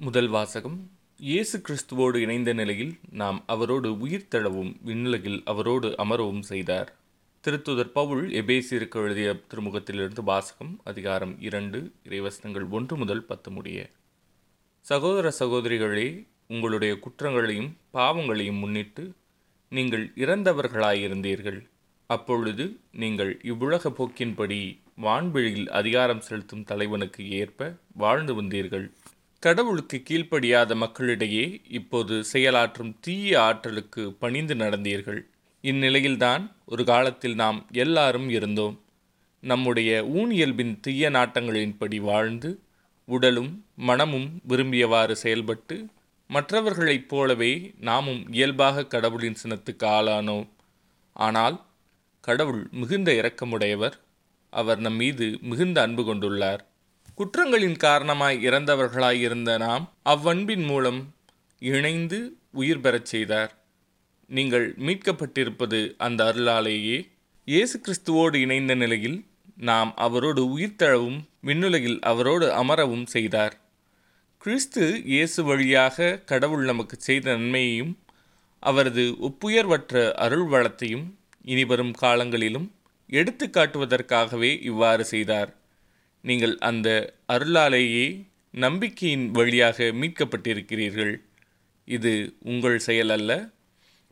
முதல் வாசகம். இயேசு கிறிஸ்துவோடு இணைந்த நிலையில் நாம் அவரோடு உயிர் தழவும் விண்ணுலகில் அவரோடு அமரவும் செய்தார். திருத்துதர் பவுல் எபேசியருக்கு எழுதிய திருமுகத்திலிருந்து வாசகம் அதிகாரம் இரண்டு இறைவசனங்கள் ஒன்று முதல் பத்து முடிய. சகோதர சகோதரிகளே உங்களுடைய குற்றங்களையும் பாவங்களையும் முன்னிட்டு நீங்கள் இறந்தவர்களாயிருந்தீர்கள். அப்பொழுது நீங்கள் இவ்வுலக போக்கின்படி வான்வெளியில் அதிகாரம் செலுத்தும் தலைவனுக்கு ஏற்ப வாழ்ந்து வந்தீர்கள். கடவுளுக்கு கீழ்ப்படியாத மக்களிடையே இப்போது செயலாற்றும் தீய ஆற்றலுக்கு பணிந்து நடந்தீர்கள். இந்நிலையில்தான் ஒரு காலத்தில் நாம் எல்லாரும் இருந்தோம். நம்முடைய ஊனியல்பின் தீய நாட்டங்களின்படி வாழ்ந்து உடலும் மனமும் விரும்பியவாறு செயல்பட்டு மற்றவர்களைப் போலவே நாமும் இயல்பாக கடவுளின் சினத்துக்கு ஆளானோம். ஆனால் கடவுள் மிகுந்த இரக்கமுடையவர். அவர் நம் மீது மிகுந்த அன்பு கொண்டுள்ளார். குற்றங்களின் காரணமாய் இறந்தவர்களாய் இருந்த நாம் அவ்வன்பின் மூலம் இணைந்து உயிர் பெறச் செய்தார். நீங்கள் மீட்கப்பட்டிருப்பது அந்த அருளாலேயே. இயேசு கிறிஸ்துவோடு இணைந்த நிலையில் நாம் அவரோடு உயிர்த்தழவும் விண்ணுலகில் அவரோடு அமரவும் செய்தார். கிறிஸ்து இயேசு வழியாக கடவுள் நமக்கு செய்த நன்மையையும் அவரது ஒப்புயர்வற்ற அருள் வளத்தையும் இனிவரும் காலங்களிலும் எடுத்து காட்டுவதற்காகவே இவ்வாறு செய்தார். நீங்கள் அந்த அருளாலேயே நம்பிக்கையின் வழியாக மீட்கப்பட்டிருக்கிறீர்கள். இது உங்கள் செயல் அல்ல.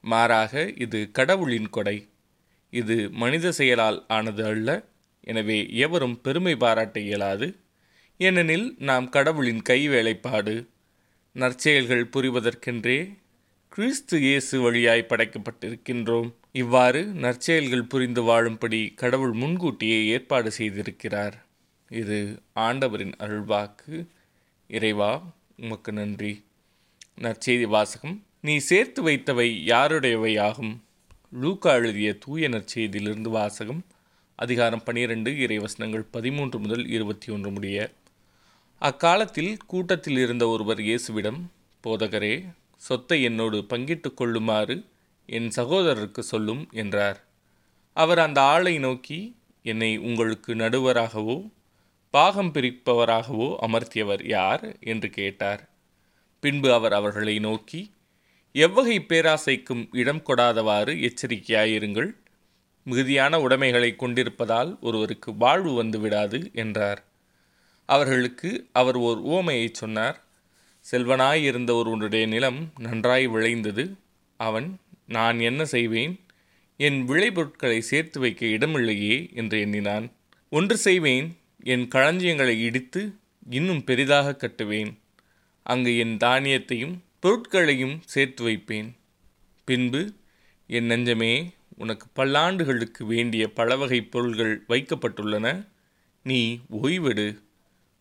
மாறாக இது கடவுளின் கொடை. இது மனித செயலால் ஆனது அல்ல. எனவே எவரும் பெருமை பாராட்ட இயலாது. ஏனெனில் நாம் கடவுளின் கை வேலைப்பாடு நற்செயல்கள் புரிவதற்கென்றே கிறிஸ்து இயேசு வழியாய் படைக்கப்பட்டிருக்கின்றோம். இவ்வாறு நற்செயல்கள் புரிந்து வாழும்படி கடவுள் முன்கூட்டியே ஏற்பாடு செய்திருக்கிறார். இது ஆண்டவரின் அருள்வாக்கு. இறைவா உமக்கு நன்றி. நற்செய்தி வாசகம் நீ சேர்த்து வைத்தவை யாருடையவை ஆகும் லூக்கா எழுதிய தூய நற்செய்தியிலிருந்து வாசகம் அதிகாரம் பனிரெண்டு இறைவசனங்கள் பதிமூன்று முதல் இருபத்தி ஒன்று முடிய. அக்காலத்தில் கூட்டத்தில் இருந்த ஒருவர் இயேசுவிடம் போதகரே சொத்தை என்னோடு பங்கிட்டு கொள்ளுமாறு என் சகோதரருக்கு சொல்லும் என்றார். அவர் அந்த ஆளை நோக்கி என்னை உங்களுக்கு நடுவராகவோ பாகம் பிரிப்பவராகவோ அமர்த்தியவர் யார் என்று கேட்டார். பின்பு அவர் அவர்களை நோக்கி எவ்வகை பேராசைக்கும் இடம் கொடாதவாறு எச்சரிக்கையாயிருங்கள். மிகுதியான உடைமைகளை கொண்டிருப்பதால் ஒருவருக்கு வாழ்வு வந்து விடாது என்றார். அவர்களுக்கு அவர் ஓர் ஓமையை சொன்னார். செல்வனாய் இருந்த ஒருவனுடைய நிலம் நன்றாய் விளைந்தது. அவன் நான் என்ன செய்வேன்? என் விளைபொருட்களை சேர்த்து வைக்க இடமில்லையே என்று எண்ணினான். ஒன்று செய்வேன். என் களஞ்சியங்களை இடித்து இன்னும் பெரிதாக கட்டுவேன். அங்கு என் தானியத்தையும் பொருட்களையும் சேர்த்து வைப்பேன். பின்பு என் நெஞ்சமே உனக்கு பல்லாண்டுகளுக்கு வேண்டிய பலவகை பொருள்கள் வைக்கப்பட்டுள்ளன. நீ ஓய்வெடு.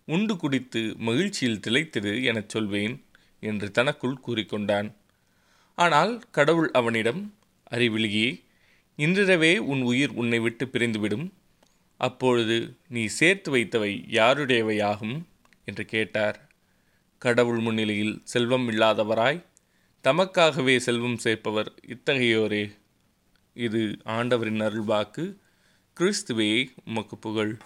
உண்டு குடித்து மகிழ்ச்சியில் திளைத்திடு எனச் சொல்வேன் என்று தனக்குள் கூறிக்கொண்டான். ஆனால் கடவுள் அவனிடம் அறிவிலியே இன்றிரவே உன் உயிர் உன்னை விட்டு பிரிந்துவிடும். அப்பொழுது நீ சேர்த்து வைத்தவை யாருடையவையாகும்? என்று கேட்டார். கடவுள் முன்னிலையில் செல்வம் இல்லாதவராய் தமக்காகவே செல்வம் சேர்ப்பவர் இத்தகையோரே. இது ஆண்டவரின் அருள்வாக்கு. கிறிஸ்துவே உமக்கு புகழ்.